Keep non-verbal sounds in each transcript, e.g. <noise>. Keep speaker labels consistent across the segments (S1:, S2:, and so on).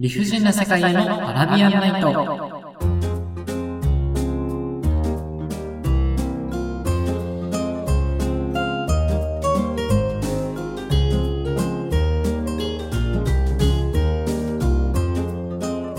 S1: 理不尽な世界のアラビアンナイト。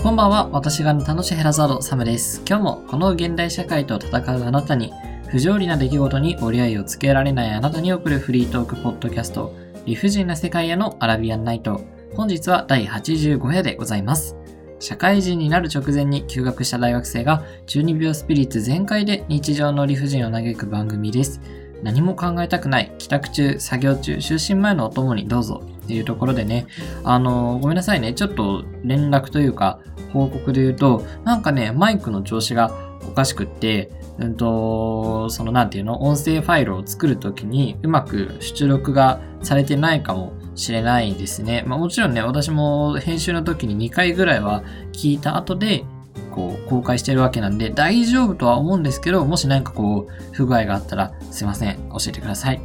S1: こんばんは、私が楽しいヘラザード、サムです。今日もこの現代社会と戦うあなたに、不条理な出来事に折り合いをつけられないあなたに送るフリートークポッドキャスト、理不尽な世界へのアラビアンナイト。本日は第85夜でございます。社会人になる直前に休学した大学生が中二病スピリッツ全開で日常の理不尽を嘆く番組です。何も考えたくない、帰宅中、作業中、就寝前のお供にどうぞっていうところでね、あのごめんなさいね、ちょっと連絡というか報告で言うと、なんかね、マイクの調子がおかしくって、うんと、そのなんていうの、音声ファイルを作るときにうまく出力がされてないかもしれないですね。まあもちろんね、私も編集の時に2回ぐらいは聞いた後で、こう、公開してるわけなんで大丈夫とは思うんですけど、もし何かこう、不具合があったらすいません、教えてください。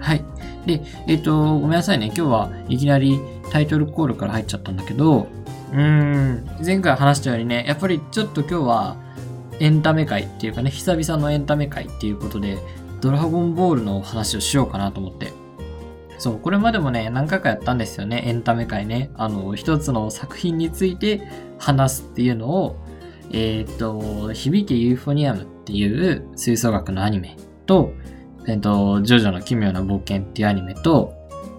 S1: はい。で、えっ、と、ごめんなさいね。今日はいきなりタイトルコールから入っちゃったんだけど、うーん、前回話したようにね、やっぱりちょっと今日はエンタメ界っていうかね、久々のエンタメ界っていうことで、ドラゴンボールの話をしようかなと思って。そう、これまでもね、何回かやったんですよね、エンタメ界ね。あの、一つの作品について話すっていうのを、えっ、と、響けユーフォニアムっていう吹奏楽のアニメと、えっ、と、ジョジョの奇妙な冒険っていうアニメと、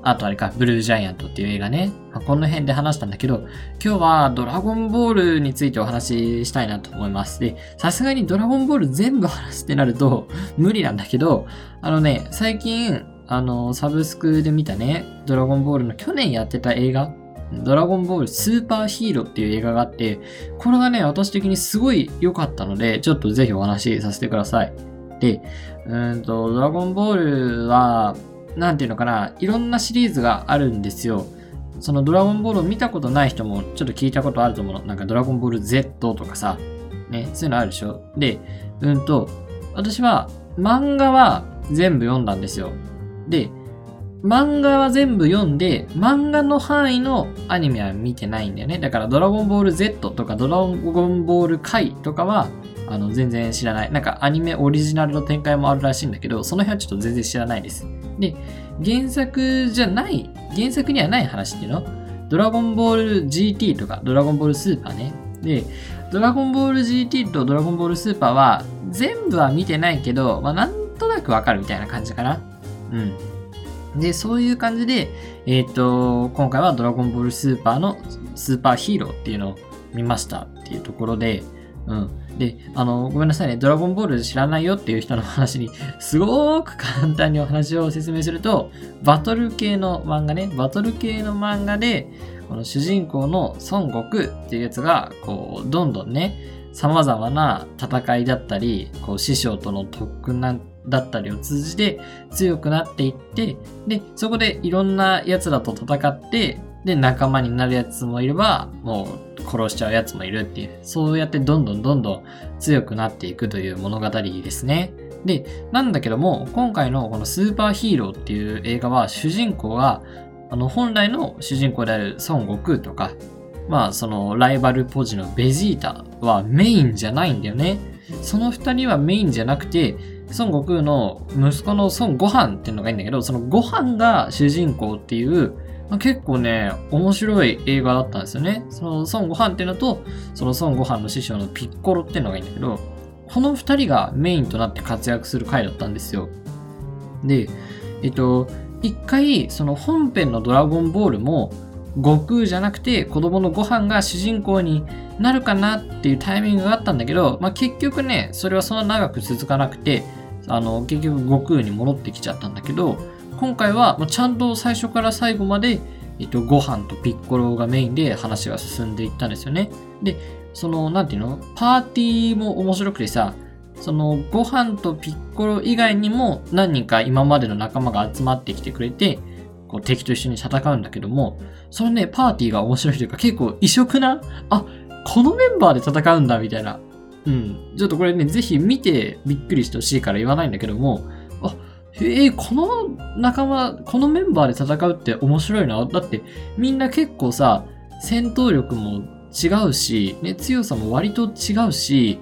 S1: あとあれか、ブルージャイアントっていう映画ね。まあこの辺で話したんだけど、今日はドラゴンボールについてお話ししたいなと思います。で、さすがにドラゴンボール全部話すってなると無理なんだけど、あのね、最近、あの、サブスクで見たね、ドラゴンボールの去年やってた映画、ドラゴンボールスーパーヒーローっていう映画があって、これがね、私的にすごい良かったので、ちょっとぜひお話しさせてください。で、うんと、ドラゴンボールは、なんていうのかな、いろんなシリーズがあるんですよ。そのドラゴンボールを見たことない人もちょっと聞いたことあると思う。なんかドラゴンボール Z とかさ、ね、そういうのあるでしょ。で、うんと、私は漫画は全部読んだんですよ。で、漫画は全部読んで、漫画の範囲のアニメは見てないんだよね。だからドラゴンボール Z とかドラゴンボール回とかは、あの、全然知らない。なんかアニメオリジナルの展開もあるらしいんだけど、その辺はちょっと全然知らないです。で、原作じゃない、原作にはない話っていうの？ドラゴンボール GT とか、ドラゴンボールスーパーね。で、ドラゴンボール GT とドラゴンボールスーパーは全部は見てないけど、まあなんとなくわかるみたいな感じかな。うん。で、そういう感じで、えっ、と、今回はドラゴンボールスーパーのスーパーヒーローっていうのを見ましたっていうところで、うん。で、あの、ごめんなさいね、ドラゴンボール知らないよっていう人の話に、<laughs> すごく簡単にお話を説明すると、バトル系の漫画ね、バトル系の漫画で、この主人公の孫悟空っていうやつが、こう、どんどんね、様々な戦いだったり、こう、師匠との特訓なんだったりを通じて強くなっていって、で、そこでいろんな奴らと戦って、で、仲間になるやつもいれば、もう殺しちゃうやつもいるっていう、そうやってどんどんどんどん強くなっていくという物語ですね。で、なんだけども、今回のこのスーパーヒーローっていう映画は、主人公が、あの、本来の主人公である孫悟空とか、まあ、そのライバルポジのベジータはメインじゃないんだよね。その二人はメインじゃなくて、孫悟空の息子の孫悟飯っていうのがいいんだけど、その悟飯が主人公っていう、まあ結構ね、面白い映画だったんですよね。その孫悟飯っていうのと、その孫悟飯の師匠のピッコロっていうのがいいんだけど、この二人がメインとなって活躍する回だったんですよ。で、えっと、一回、その本編のドラゴンボールも、悟空じゃなくて子供のご飯が主人公になるかなっていうタイミングがあったんだけど、まあ、結局ね、それはそんな長く続かなくて、あの、結局悟空に戻ってきちゃったんだけど、今回はまちゃんと最初から最後まで、えっと、ご飯とピッコロがメインで話が進んでいったんですよね。で、その、なんていうの？パーティーも面白くてさ、そのご飯とピッコロ以外にも何人か今までの仲間が集まってきてくれて、こう敵と一緒に戦うんだけども、そのね、パーティーが面白いというか結構異色な、あ、このメンバーで戦うんだみたいな。うん。ちょっとこれね、ぜひ見てびっくりしてほしいから言わないんだけども、えー、この仲間、このメンバーで戦うって面白いな？だってみんな結構さ、戦闘力も違うし、ね、強さも割と違うし、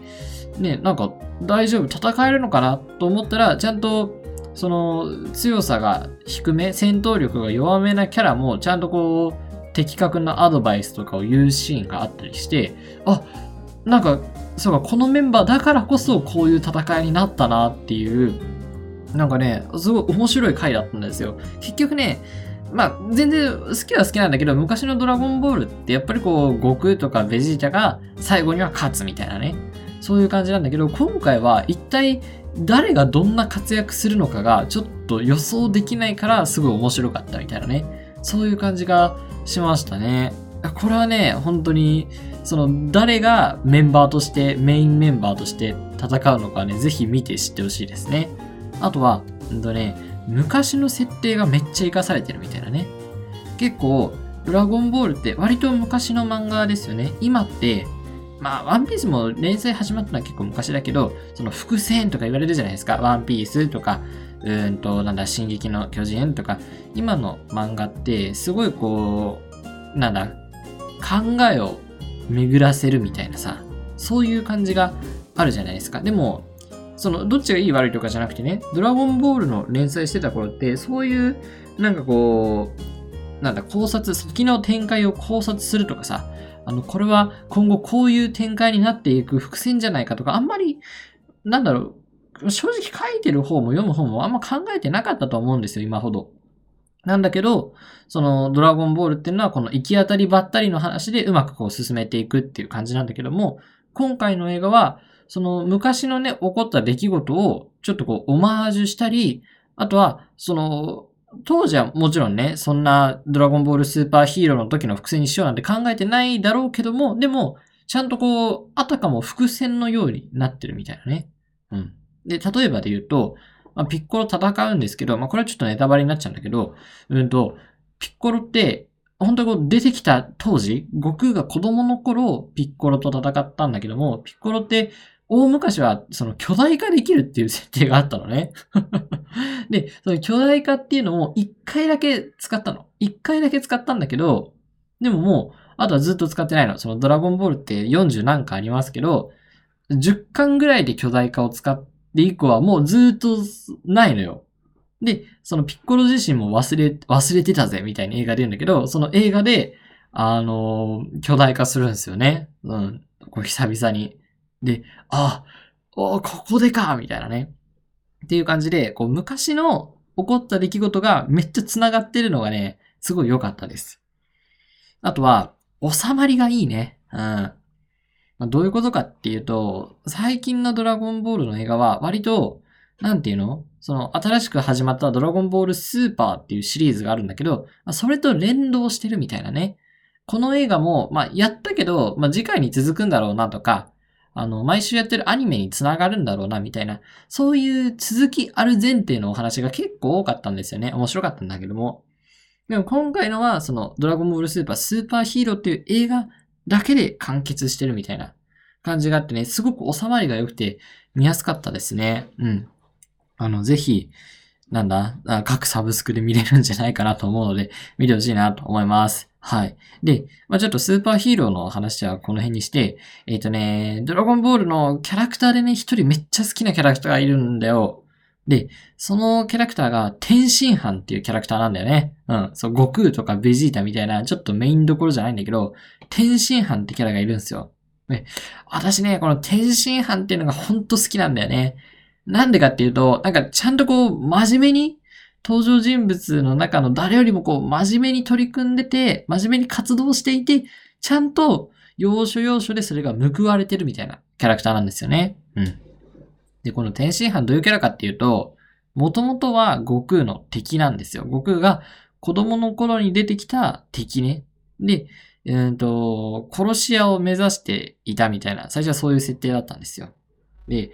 S1: ね、なんか大丈夫、戦えるのかなと思ったら、ちゃんとその強さが低め、戦闘力が弱めなキャラもちゃんとこう、的確なアドバイスとかを言うシーンがあったりして、あ、なんか、そうか、このメンバーだからこそこういう戦いになったなっていう、なんかね、すごい面白い回だったんですよ。結局ね、まあ、全然好きは好きなんだけど、昔のドラゴンボールってやっぱりこう、悟空とかベジータが最後には勝つみたいなね。そういう感じなんだけど、今回は一体誰がどんな活躍するのかがちょっと予想できないからすごい面白かったみたいなね。そういう感じがしましたね。これはね、本当に、その誰がメンバーとして、メインメンバーとして戦うのかね、ぜひ見て知ってほしいですね。あとは、うんとね、昔の設定がめっちゃ活かされてるみたいなね。結構、ドラゴンボールって割と昔の漫画ですよね。今って、まあ、ワンピースも連載始まったのは結構昔だけど、その伏線とか言われるじゃないですか。ワンピースとか、うんと、なんだ、進撃の巨人とか、今の漫画って、すごいこう、なんだ、考えを巡らせるみたいなさ、そういう感じがあるじゃないですか。でも、その、どっちがいい悪いとかじゃなくてね、ドラゴンボールの連載してた頃って、そういう、なんかこう、なんだ、考察、先の展開を考察するとかさ、あの、これは今後こういう展開になっていく伏線じゃないかとか、あんまり、なんだろう、正直書いてる方も読む方もあんま考えてなかったと思うんですよ、今ほど。なんだけど、そのドラゴンボールっていうのはこの行き当たりばったりの話でうまくこう進めていくっていう感じなんだけども、今回の映画は、その昔のね、起こった出来事をちょっとこうオマージュしたり、あとは、その当時はもちろんね、そんなドラゴンボールスーパーヒーローの時の伏線にしようなんて考えてないだろうけども、でも、ちゃんとこう、あたかも伏線のようになってるみたいなね。うん。で、例えばで言うと、まあ、ピッコロ戦うんですけど、まあ、これはちょっとネタバレになっちゃうんだけど、うんと、ピッコロって、本当にこう出てきた当時、悟空が子供の頃、ピッコロと戦ったんだけども、ピッコロって大昔はその巨大化できるっていう設定があったのね。<laughs> で、その巨大化っていうのを一回だけ使ったの。一回だけ使ったんだけど、でももう、あとはずっと使ってないの。そのドラゴンボールって40何巻ありますけど、10巻ぐらいで巨大化を使って以降はもうずっとないのよ。で、そのピッコロ自身も忘れ、忘れてたぜみたいな映画で言うんだけど、その映画で、あのー、巨大化するんですよね。うん。こう久々に。で、あ、おここでかみたいなね。っていう感じで、こう、昔の起こった出来事がめっちゃ繋がってるのがね、すごい良かったです。あとは、収まりがいいね。うん。ま、どういうことかっていうと、最近のドラゴンボールの映画は割と、なんていうの？その、新しく始まったドラゴンボールスーパーっていうシリーズがあるんだけど、ま、それと連動してるみたいなね。この映画も、まあ、やったけど、まあ、次回に続くんだろうなとか、あの、毎週やってるアニメにつながるんだろうな、みたいな、そういう続きある前提のお話が結構多かったんですよね。面白かったんだけども。でも今回のは、その、ドラゴンボールスーパースーパーヒーローっていう映画だけで完結してるみたいな感じがあってね、すごく収まりが良くて見やすかったですね。うん。あの、ぜひ、なんだ、各サブスクで見れるんじゃないかなと思うので、見てほしいなと思います。はい。で、まあ、ちょっとスーパーヒーローの話はこの辺にして、えっ、ー、とね、ドラゴンボールのキャラクターでね、一人めっちゃ好きなキャラクターがいるんだよ。で、そのキャラクターが天津飯っていうキャラクターなんだよね。うん。そう、悟空とかベジータみたいな、ちょっとメインどころじゃないんだけど、天津飯ってキャラがいるんですよ。ね、私ね、この天津飯っていうのがほんと好きなんだよね。なんでかっていうと、なんかちゃんとこう、真面目に登場人物の中の誰よりもこう、真面目に取り組んでて、真面目に活動していて、ちゃんと要所要所でそれが報われてるみたいなキャラクターなんですよね。うん。で、この天津飯どういうキャラかっていうと、もともとは悟空の敵なんですよ。悟空が子供の頃に出てきた敵ね。で、えっ、と、殺し屋を目指していたみたいな、最初はそういう設定だったんですよ。で、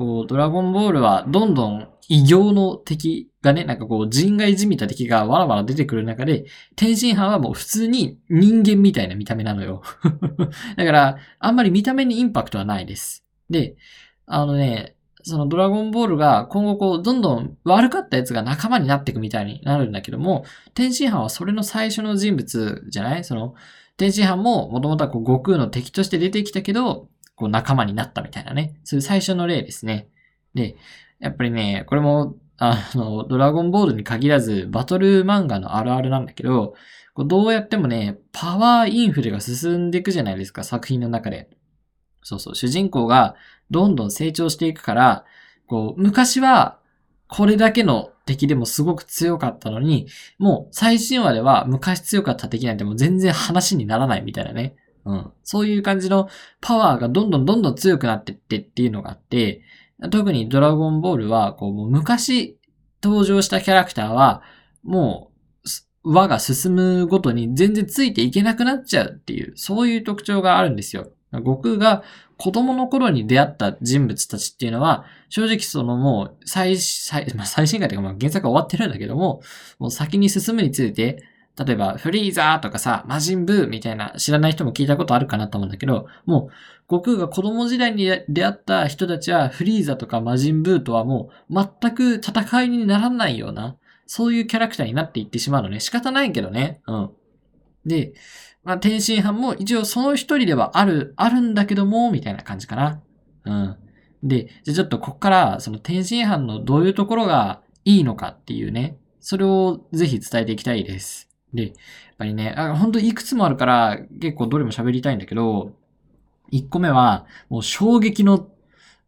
S1: こう、ドラゴンボールはどんどん異形の敵がね、なんかこう人外じみた敵がわらわら出てくる中で、天津飯はもう普通に人間みたいな見た目なのよ。<laughs> だから、あんまり見た目にインパクトはないです。で、あのね、そのドラゴンボールが今後こう、どんどん悪かったやつが仲間になっていくみたいになるんだけども、天津飯はそれの最初の人物じゃない？その、天津飯ももともとはこう悟空の敵として出てきたけど、こう仲間になったみたいなね。そういう最初の例ですね。で、やっぱりね、これも、あの、ドラゴンボールに限らず、バトル漫画のあるあるなんだけど、こうどうやってもね、パワーインフレが進んでいくじゃないですか、作品の中で。そうそう、主人公がどんどん成長していくから、こう、昔はこれだけの敵でもすごく強かったのに、もう最新話では昔強かった敵なんてもう全然話にならないみたいなね。うん。そういう感じのパワーがどんどんどんどん強くなってってっていうのがあって、特にドラゴンボールは、こう、もう昔登場したキャラクターは、もう、輪が進むごとに全然ついていけなくなっちゃうっていう、そういう特徴があるんですよ。悟空が子供の頃に出会った人物たちっていうのは、正直そのもう最、最、まあ、最新回というかまあ原作は終わってるんだけども、もう先に進むにつれて、例えばフリーザーとかさ、魔人ブーみたいな知らない人も聞いたことあるかなと思うんだけど、もう悟空が子供時代に出会った人たちはフリーザとか魔人ブーとはもう全く戦いにならないような、そういうキャラクターになっていってしまうのね。仕方ないけどね。うん。で、まあ、天津飯も一応その一人ではある、あるんだけども、みたいな感じかな。うん。で、じゃあちょっとこっから、その天津飯のどういうところがいいのかっていうね、それをぜひ伝えていきたいです。で、やっぱりね、あ本当いくつもあるから結構どれも喋りたいんだけど、一個目は、もう衝撃の、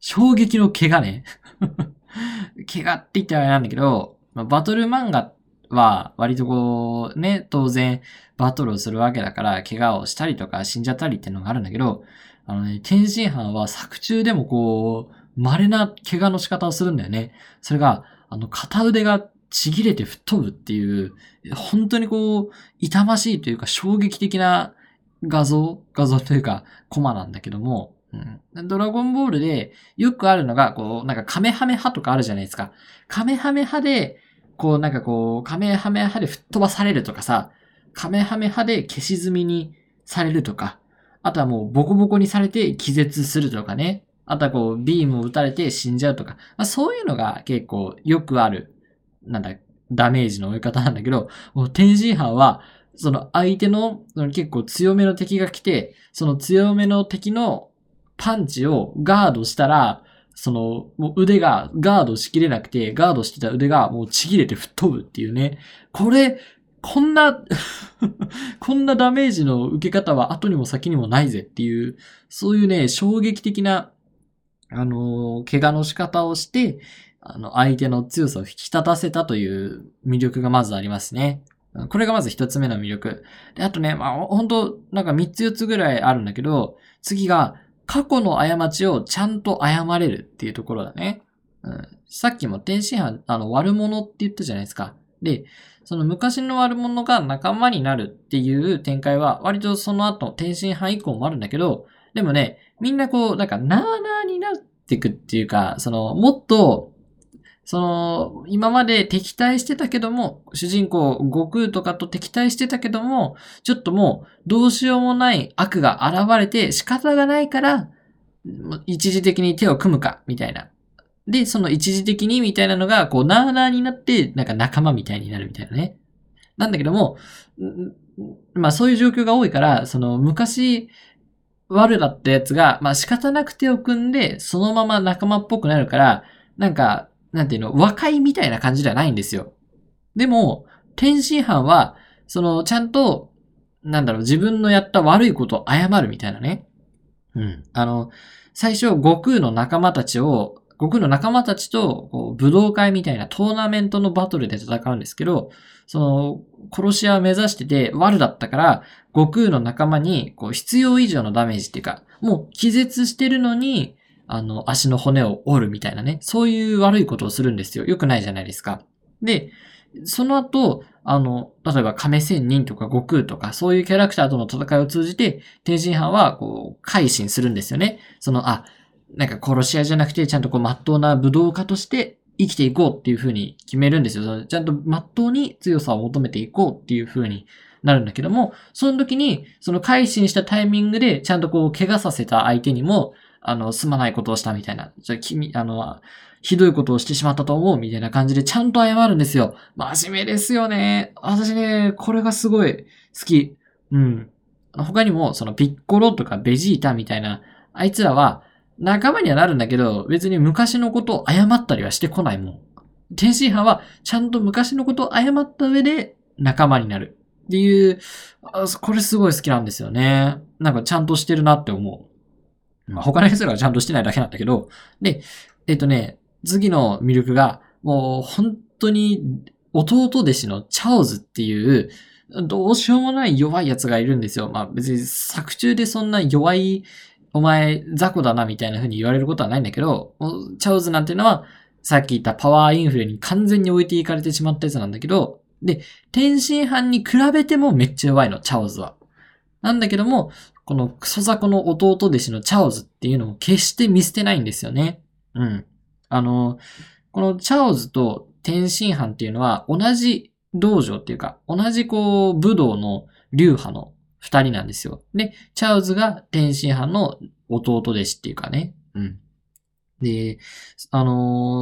S1: 衝撃の怪我ね。<laughs> 怪我って言ったらあれなんだけど、まあ、バトル漫画は割とこうね、当然バトルをするわけだから、怪我をしたりとか死んじゃったりっていうのがあるんだけど、あのね、天津飯は作中でもこう、稀な怪我の仕方をするんだよね。それが、あの、片腕がちぎれて吹っ飛ぶっていう、本当にこう、痛ましいというか衝撃的な画像、画像というか、コマなんだけども、うん、ドラゴンボールでよくあるのが、こう、なんかカメハメハとかあるじゃないですか。カメハメハで、こう、なんかこう、カメハメハで吹っ飛ばされるとかさ、カメハメハで消し済みにされるとか、あとはもうボコボコにされて気絶するとかね。あとはこう、ビームを撃たれて死んじゃうとか。まあ、そういうのが結構よくある、なんだ、ダメージの追い方なんだけど、もう天津飯は、その相手のその結構強めの敵が来て、その強めの敵のパンチをガードしたら、その、もう腕がガードしきれなくて、ガードしてた腕がもうちぎれて吹っ飛ぶっていうね。これ、こんな <laughs> こんなダメージの受け方は後にも先にもないぜっていう、そういうね、衝撃的な、あの、怪我の仕方をして、あの、相手の強さを引き立たせたという魅力がまずありますね。これがまず一つ目の魅力。で、あとね、まあ、本当なんか三つ四つぐらいあるんだけど、次が、過去の過ちをちゃんと謝れるっていうところだね。うん、さっきも天津飯、あの、悪者って言ったじゃないですか。で、その昔の悪者が仲間になるっていう展開は、割とその後、天津飯以降もあるんだけど、でもね、みんなこう、なんか、なーなーになっていくっていうか、その、もっと、その、今まで敵対してたけども、主人公、悟空とかと敵対してたけども、ちょっともう、どうしようもない悪が現れて仕方がないから、一時的に手を組むか、みたいな。で、その一時的にみたいなのが、こう、なーなーになって、なんか仲間みたいになるみたいなね。なんだけども、まあそういう状況が多いから、その昔悪だったやつが、まあ仕方なく手を組んで、そのまま仲間っぽくなるから、なんか、なんていうの、和解みたいな感じではないんですよ。でも、天津飯は、その、ちゃんと、なんだろう、自分のやった悪いことを謝るみたいなね。うん。あの、最初、悟空の仲間たちを、僕の仲間たちと、こう、武道会みたいなトーナメントのバトルで戦うんですけど、その、殺し屋を目指してて悪だったから、悟空の仲間に、こう、必要以上のダメージっていうか、もう気絶してるのに、あの、足の骨を折るみたいなね、そういう悪いことをするんですよ。良くないじゃないですか。で、その後、あの、例えば亀仙人とか悟空とか、そういうキャラクターとの戦いを通じて、天津飯は、こう、改心するんですよね。その、あ、なんか殺し屋じゃなくて、ちゃんとこう、真っ当な武道家として生きていこうっていう風に決めるんですよ。ちゃんと真っ当に強さを求めていこうっていう風になるんだけども、その時に、その改心したタイミングで、ちゃんとこう、怪我させた相手にも、あの、すまないことをしたみたいな。じゃ、君、あの、ひどいことをしてしまったと思うみたいな感じでちゃんと謝るんですよ。真面目ですよね。私ね、これがすごい好き。うん。他にもそのピッコロとかベジータみたいな、あいつらは仲間にはなるんだけど、別に昔のことを謝ったりはしてこないもん。天津飯はちゃんと昔のことを謝った上で仲間になる。っていう、これすごい好きなんですよね。なんかちゃんとしてるなって思う。まあ、他の奴らはちゃんとしてないだけなんだけど、で、えっ、とね、次の魅力が、もう本当に弟弟子のチャオズっていう、どうしようもない弱い奴がいるんですよ。まあ別に作中でそんな弱い、お前雑魚だなみたいな風に言われることはないんだけど、チャオズなんていうのは、さっき言ったパワーインフレに完全に置いていかれてしまったやつなんだけど、で、天津飯に比べてもめっちゃ弱いの、チャオズは。なんだけども、このクソザコの弟弟子のチャオズっていうのを決して見捨てないんですよね。うん。あの、このチャオズと天津飯っていうのは同じ道場っていうか、同じこう、武道の流派の二人なんですよ。で、チャオズが天津飯の弟弟子っていうかね。うん。で、あのー、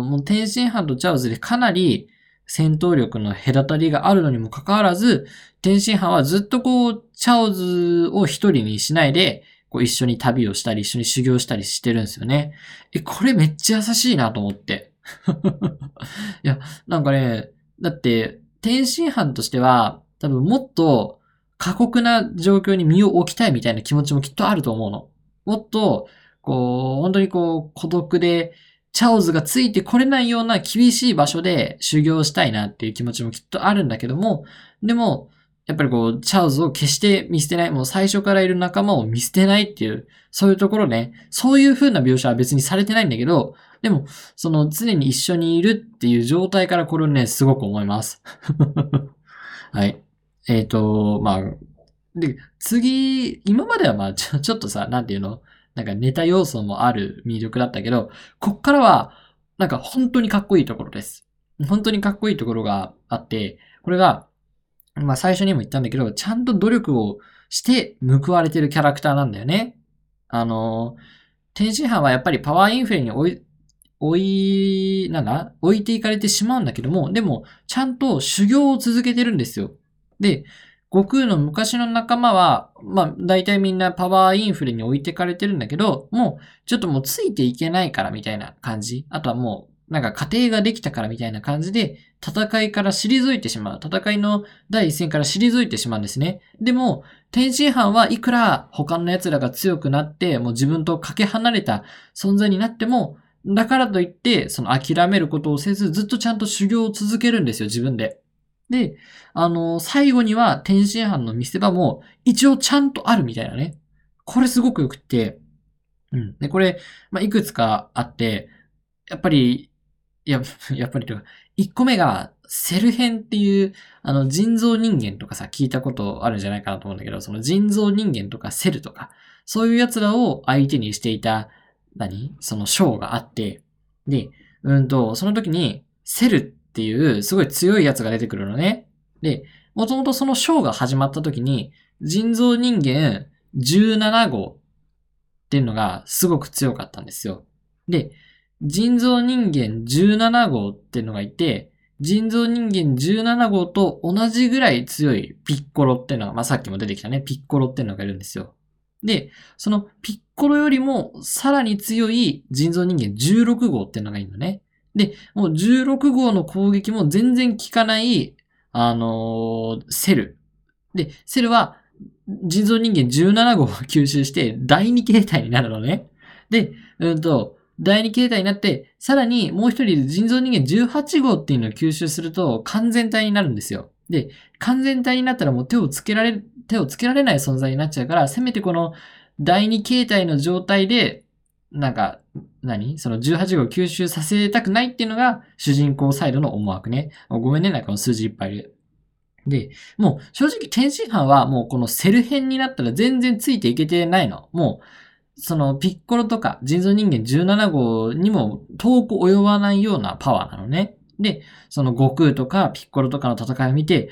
S1: もう天津飯とチャオズでかなり戦闘力の隔たりがあるのにもかかわらず、天津飯はずっとこう、チャオズを一人にしないで、こう一緒に旅をしたり、一緒に修行したりしてるんですよね。え、これめっちゃ優しいなと思って。<laughs> いや、なんかね、だって、天津飯としては、多分もっと過酷な状況に身を置きたいみたいな気持ちもきっとあると思うの。もっと、こう、本当にこう、孤独で、チャオズがついてこれないような厳しい場所で修行したいなっていう気持ちもきっとあるんだけども、でも、やっぱりこう、チャオズを決して見捨てない、もう最初からいる仲間を見捨てないっていう、そういうところね、そういう風な描写は別にされてないんだけど、でも、その常に一緒にいるっていう状態からこれをね、すごく思います。<laughs> はい。えっ、ー、と、まあ、で、次、今まではまあちょ、ちょっとさ、なんていうの？なんかネタ要素もある魅力だったけど、こっからは、なんか本当にかっこいいところです。本当にかっこいいところがあって、これが、まあ最初にも言ったんだけど、ちゃんと努力をして報われてるキャラクターなんだよね。あの、天津飯はやっぱりパワーインフレに追い、追い、なんだ？置いていかれてしまうんだけども、でも、ちゃんと修行を続けてるんですよ。で、悟空の昔の仲間は、まあ、大体みんなパワーインフレに置いてかれてるんだけど、もう、ちょっともうついていけないからみたいな感じ。あとはもう、なんか家庭ができたからみたいな感じで、戦いから退いてしまう。戦いの第一線から退いてしまうんですね。でも、天津飯はいくら他の奴らが強くなって、もう自分とかけ離れた存在になっても、だからといって、その諦めることをせず、ずっとちゃんと修行を続けるんですよ、自分で。で、あの、最後には天津飯の見せ場も一応ちゃんとあるみたいなね。これすごく良くって、うん。で、これ、まあ、いくつかあって、やっぱり、や、<laughs> やっぱりとか、一個目が、セル編っていう、あの、人造人間とかさ、聞いたことあるんじゃないかなと思うんだけど、その人造人間とかセルとか、そういう奴らを相手にしていた、何？その章があって、で、うんと、その時に、セルっていうすごい強いやつが出てくるのね。で、もともとそのショーが始まった時に、人造人間17号っていうのがすごく強かったんですよ。で、人造人間17号っていうのがいて、人造人間17号と同じぐらい強いピッコロっていうのが、まあ、さっきも出てきたね、ピッコロっていうのがいるんですよ。で、そのピッコロよりもさらに強い人造人間16号っていうのがいるのね。で、もう16号の攻撃も全然効かない、あのー、セル。で、セルは人造人間17号を吸収して第2形態になるのね。で、うんと、第2形態になって、さらにもう一人人造人間18号っていうのを吸収すると完全体になるんですよ。で、完全体になったらもう手をつけられ、手をつけられない存在になっちゃうから、せめてこの第2形態の状態でなんか、何？その18号吸収させたくないっていうのが主人公サイドの思惑ね。ごめんね、なんかの数字いっぱいで。で、もう正直天津飯はもうこのセル編になったら全然ついていけてないの。もう、そのピッコロとか人造人間17号にも遠く及ばないようなパワーなのね。で、その悟空とかピッコロとかの戦いを見て、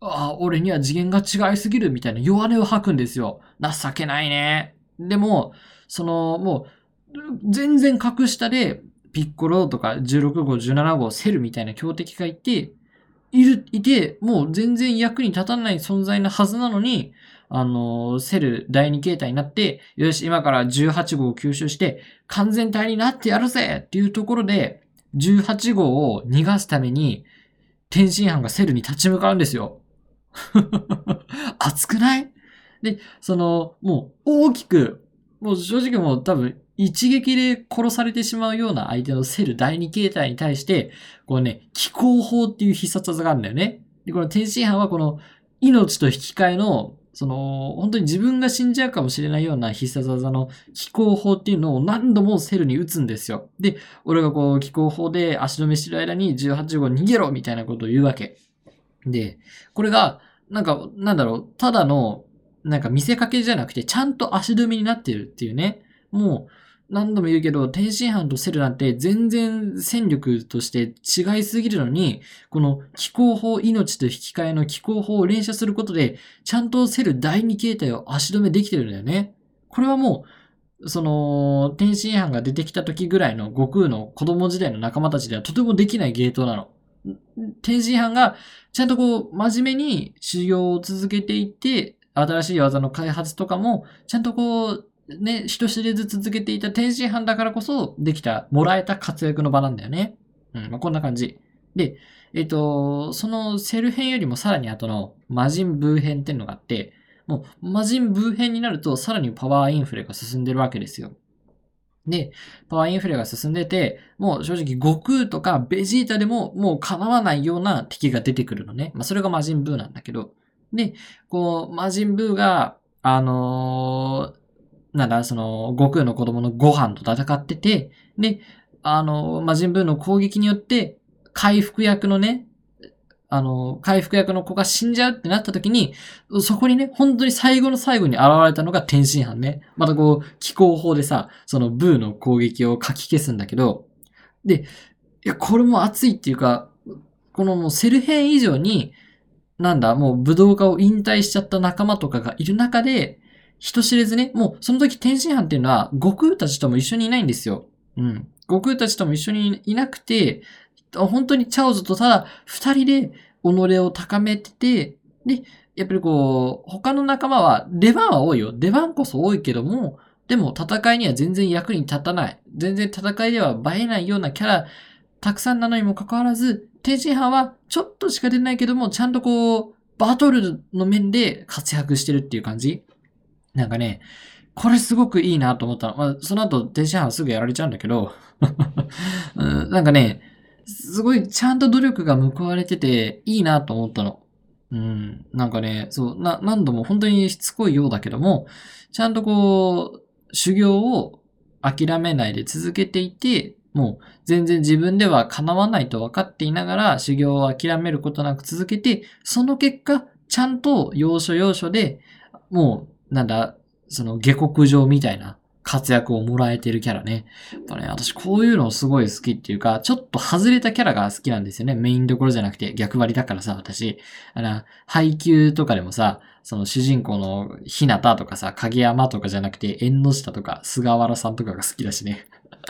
S1: ああ、俺には次元が違いすぎるみたいな弱音を吐くんですよ。情けないね。でも、その、もう、全然格下で、ピッコロとか16号、17号、セルみたいな強敵がいて、いる、いて、もう全然役に立たない存在なはずなのに、あの、セル第2形態になって、よし、今から18号を吸収して、完全体になってやるぜっていうところで、18号を逃がすために、天津飯がセルに立ち向かうんですよ。<laughs> 熱くない？で、その、もう大きく、もう正直もう多分一撃で殺されてしまうような相手のセル第2形態に対して、こうね、気候法っていう必殺技があるんだよね。で、この天津飯はこの命と引き換えの、その、本当に自分が死んじゃうかもしれないような必殺技の気候法っていうのを何度もセルに打つんですよ。で、俺がこう気候法で足止めしてる間に18号逃げろみたいなことを言うわけ。で、これが、なんか、なんだろう、ただの、なんか見せかけじゃなくて、ちゃんと足止めになってるっていうね。もう、何度も言うけど、天津飯とセルなんて全然戦力として違いすぎるのに、この気候法命と引き換えの気候法を連射することで、ちゃんとセル第2形態を足止めできてるんだよね。これはもう、その、天津飯が出てきた時ぐらいの悟空の子供時代の仲間たちではとてもできないゲートなの。天津飯がちゃんとこう、真面目に修行を続けていって、新しい技の開発とかも、ちゃんとこう、ね、人知れず続けていた天津飯だからこそ、できた、もらえた活躍の場なんだよね。うん、まあ、こんな感じ。で、えっ、と、そのセル編よりもさらに後の魔人ブー編っていうのがあって、もう魔人ブー編になるとさらにパワーインフレが進んでるわけですよ。で、パワーインフレが進んでて、もう正直悟空とかベジータでももう叶わないような敵が出てくるのね。まあそれが魔人ブーなんだけど。で、こう、魔人ブーが、あのーなんだ、その、悟空の子供のご飯と戦ってて、で、あの、魔人ブーの攻撃によって、回復役のね、あの、回復役の子が死んじゃうってなった時に、そこにね、本当に最後の最後に現れたのが天津飯ね。またこう、気候法でさ、そのブーの攻撃をかき消すんだけど、で、いや、これも熱いっていうか、このもうセル編以上に、なんだ、もう武道家を引退しちゃった仲間とかがいる中で、人知れずね、もうその時天津飯っていうのは悟空たちとも一緒にいないんですよ。うん。悟空たちとも一緒にいなくて、本当にチャオズとただ二人で己を高めてて、で、やっぱりこう、他の仲間は出番は多いよ。出番こそ多いけども、でも戦いには全然役に立たない。全然戦いでは映えないようなキャラ、たくさんなのにもかかわらず、天津飯はちょっとしか出ないけども、ちゃんとこう、バトルの面で活躍してるっていう感じなんかね、これすごくいいなと思ったの。まあ、その後、天津飯すぐやられちゃうんだけど、<laughs> うんなんかね、すごいちゃんと努力が報われてていいなと思ったの。うん。なんかね、そう、な、何度も本当にしつこいようだけども、ちゃんとこう、修行を諦めないで続けていて、もう全然自分では叶わないと分かっていながら修行を諦めることなく続けて、その結果、ちゃんと要所要所で、もう、なんだ、その下克上みたいな活躍をもらえてるキャラね。やっぱね、私こういうのすごい好きっていうか、ちょっと外れたキャラが好きなんですよね。メインどころじゃなくて逆張りだからさ、私。あの、配給とかでもさ、その主人公のひなたとかさ、影山とかじゃなくて、縁の下とか、菅原さんとかが好きだしね。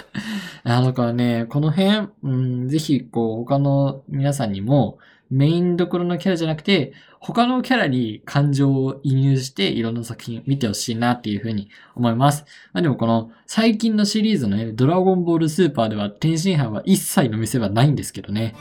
S1: <laughs> あだからね、この辺、うん、ぜひ、こう、他の皆さんにも、メインどころのキャラじゃなくて、他のキャラに感情を移入していろんな作品見てほしいなっていうふうに思います。まあでもこの最近のシリーズのね、ドラゴンボールスーパーでは天津飯は一切の見せ場ないんですけどね。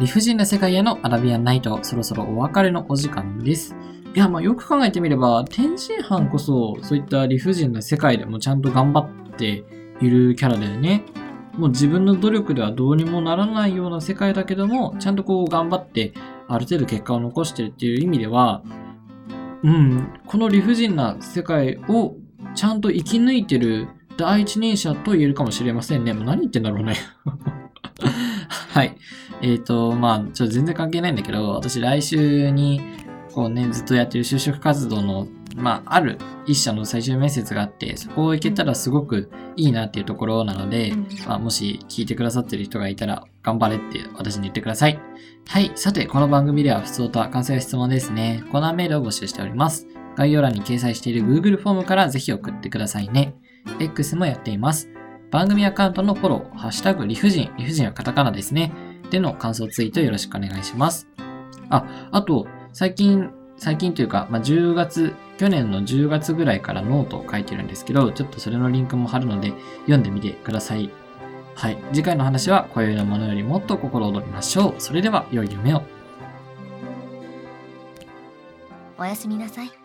S1: 理不尽な世界へのアラビアンナイト、そろそろお別れのお時間です。いや、まあよく考えてみれば、天津飯こそ、そういった理不尽な世界でもちゃんと頑張っているキャラだよね。もう自分の努力ではどうにもならないような世界だけども、ちゃんとこう頑張って、ある程度結果を残してるっていう意味では、うん、この理不尽な世界をちゃんと生き抜いてる第一人者と言えるかもしれませんね。もう何言ってんだろうね。<laughs> はい。えっ、と、まあ、ちょっと全然関係ないんだけど、私来週に、こうね、ずっとやってる就職活動の、まあ、ある一社の最終面接があって、そこを行けたらすごくいいなっていうところなので、まあ、もし聞いてくださってる人がいたら、頑張れって私に言ってください。はい。さて、この番組では普通と感想や質問ですね。コーナーメールを募集しております。概要欄に掲載している Google フォームからぜひ送ってくださいね。X もやっています。番組アカウントのフォロー、ハッシュタグ理不尽、理不尽はカタカナですね。での感想ツイートよろしくお願いします。あ、あと、最近、最近というか、まあ、10月、去年の10月ぐらいからノートを書いてるんですけど、ちょっとそれのリンクも貼るので、読んでみてください。はい。次回の話は、今宵のものよりもっと心躍りましょう。それでは、良い夢を。
S2: おやすみなさい